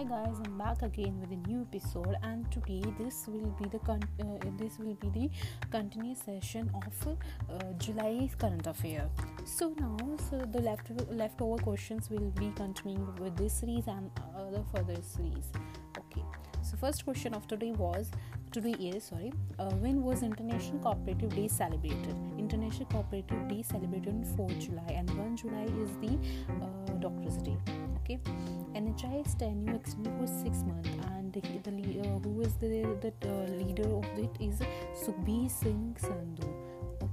hi guys i'm back again with a new episode and today this will be the con- uh, this will be the continuous session of uh, july's current affair. So now so the left leftover questions will be continuing with this series and other further series so first question of today was today is sorry uh, when was international cooperative day celebrated international cooperative day celebrated on 4 july and 1 july is the uh, doctors day okay NHI's tenure extended for six months, and the, the uh, who is the, the leader of it is Sukhbir Singh Sandhu.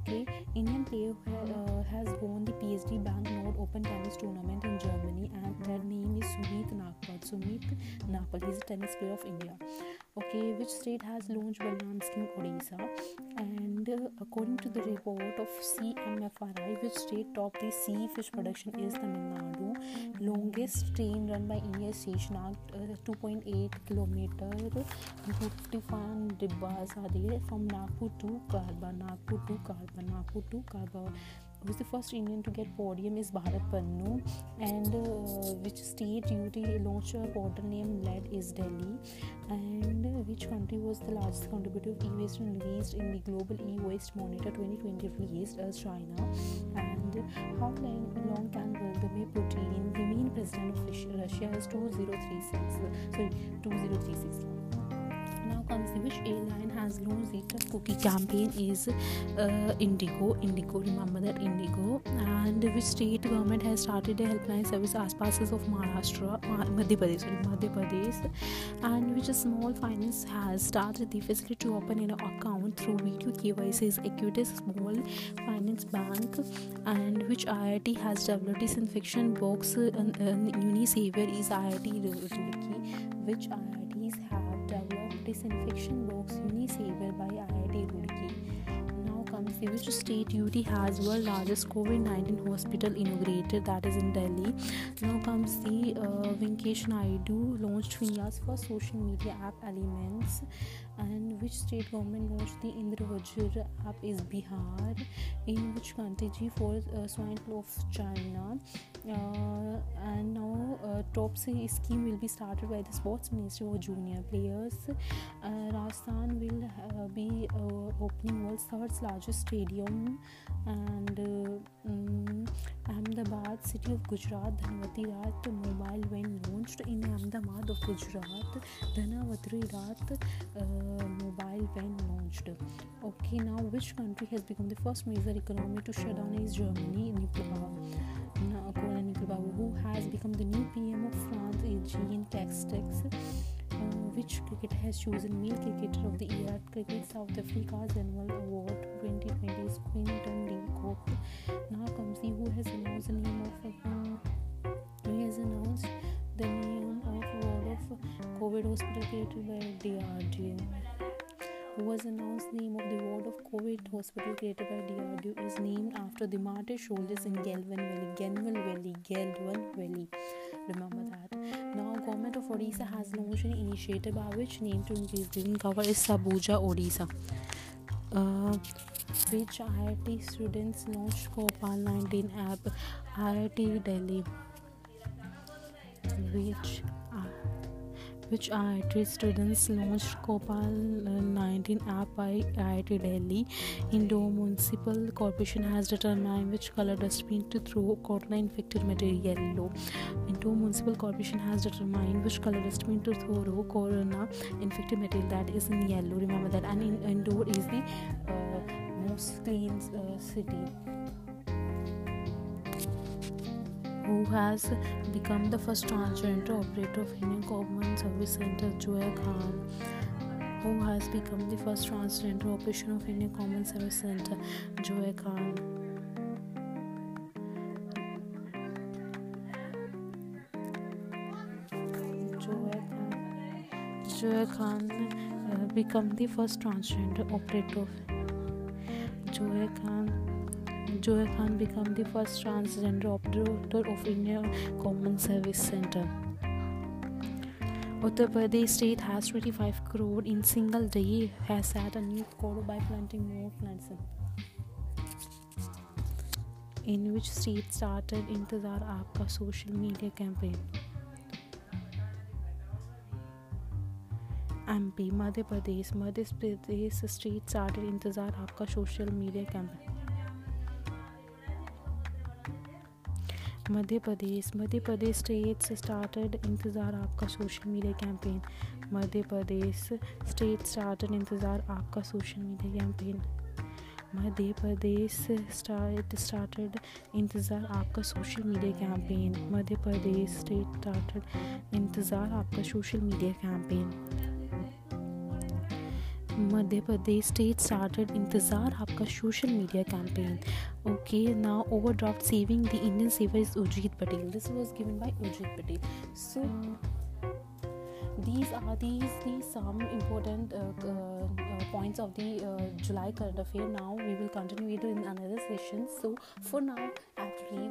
Indian player uh, has won the PSD Bank Nord Open Tennis Tournament in Germany, and their name is Sumit Nagpal. Sumit Nagpal, is a tennis player of India. Okay, which state has launched Balram scheme Odisha? And uh, according to the report of CMFRI, which state top the sea fish production is Tamil Nadu. Longest train run by India station uh, 2.8 kilometer, 55 dibbas are there from Nagpur to Karba, Nagpur to Karba, Nagpur to Karba who's the first Indian to get podium is Bharat Pannu, and uh, which state UT launched a portal name lead is Delhi, and uh, which country was the largest contributor of e-waste released in the global e-waste monitor 2020 released as China, and how long, long can Vladimir Putin remain president of Russia as 2036? Sorry, 2036 the which airline has launched tough cookie campaign is uh, Indigo. Indigo, remember that Indigo. And which state government has started a helpline service as passes of Maharashtra, Madhya Pradesh, Madhya Pradesh, and which a small finance has started the facility to open an account through video is Equitas Small Finance Bank, and which IIT has developed disinfection box. Uh, and Unisaver is IIT Roorkee, which IITs have disinfection box Unisaver by IIT Roorkee. Now comes the which state UT has world largest COVID-19 hospital inaugurated that is in Delhi. The uh, Venkaiah Naidu launched India's first social media app Elements and which state government launched the Indravajra app is Bihar in which country G4 uh, swine flu of China. Uh, and now uh, top scheme will be started by the sports ministry for junior players. Uh, Rajasthan will uh, be uh, opening world's third largest stadium. And um, Ahmedabad city of Gujarat Dhanvati Rat Ahmedabad of Gujarat Dhanavati Rat mobile when launched okay now which country has become the first major economy to shut down is Germany nuclear now according to Babu who has become the new PM of France is Jean Castex uh, which cricket has chosen male cricketer of the year at Cricket South Africa's annual award 2020 is Quinton de Kock. Now comes the who Hospital created by DRDO. Was announced name of the ward of COVID hospital created by DRDO is named after the martyr soldiers in Galwan Valley, Galwan Valley, Galwan Valley. Remember that. Now, government of Odisha has launched an initiative by which name to increase green cover is Sabuja Odisha. Uh, which IIT students launched Kopal 19 app IIT Delhi which which IIT students launched Copal 19 app by IIT Delhi. Indore Municipal Corporation has determined which color dustbin to throw corona infected material yellow. Indore Municipal Corporation has determined which color dustbin to throw corona infected material that is in yellow. Remember that, and in, Indore is the uh, most clean uh, city who has become the first transgender operator of Indian Common Service Center, Joya Khan. Who has become the first transgender operator of Indian Common Service Center, Joya Khan. Joya Khan uh, become the first transgender operator of Joya Khan Joy Khan became the first transgender operator of India Common Service Center. Uttar Pradesh state has 25 crore in single day has set a new record by planting more plants. In which state started Intezar Aapka social media campaign? MP Madhya Pradesh Madhya Pradesh state started इंतज़ार आपका social media campaign Madhya Pradesh Madhya Pradesh states started इंतज़ार आपका social media campaign Madhya Pradesh state started इंतज़ार आपका social media campaign Madhya Pradesh start started इंतज़ार आपका social media campaign Madhya Pradesh state started इंतज़ार आपका social media campaign मध्य Pradesh state started इंतजार आपका social media campaign okay now overdraft saving the Indian saver is Urjit Patel this was given by Urjit Patel so these are these these some important uh, uh, points of the uh, July current affair. Now we will continue it in another session. So for now, actually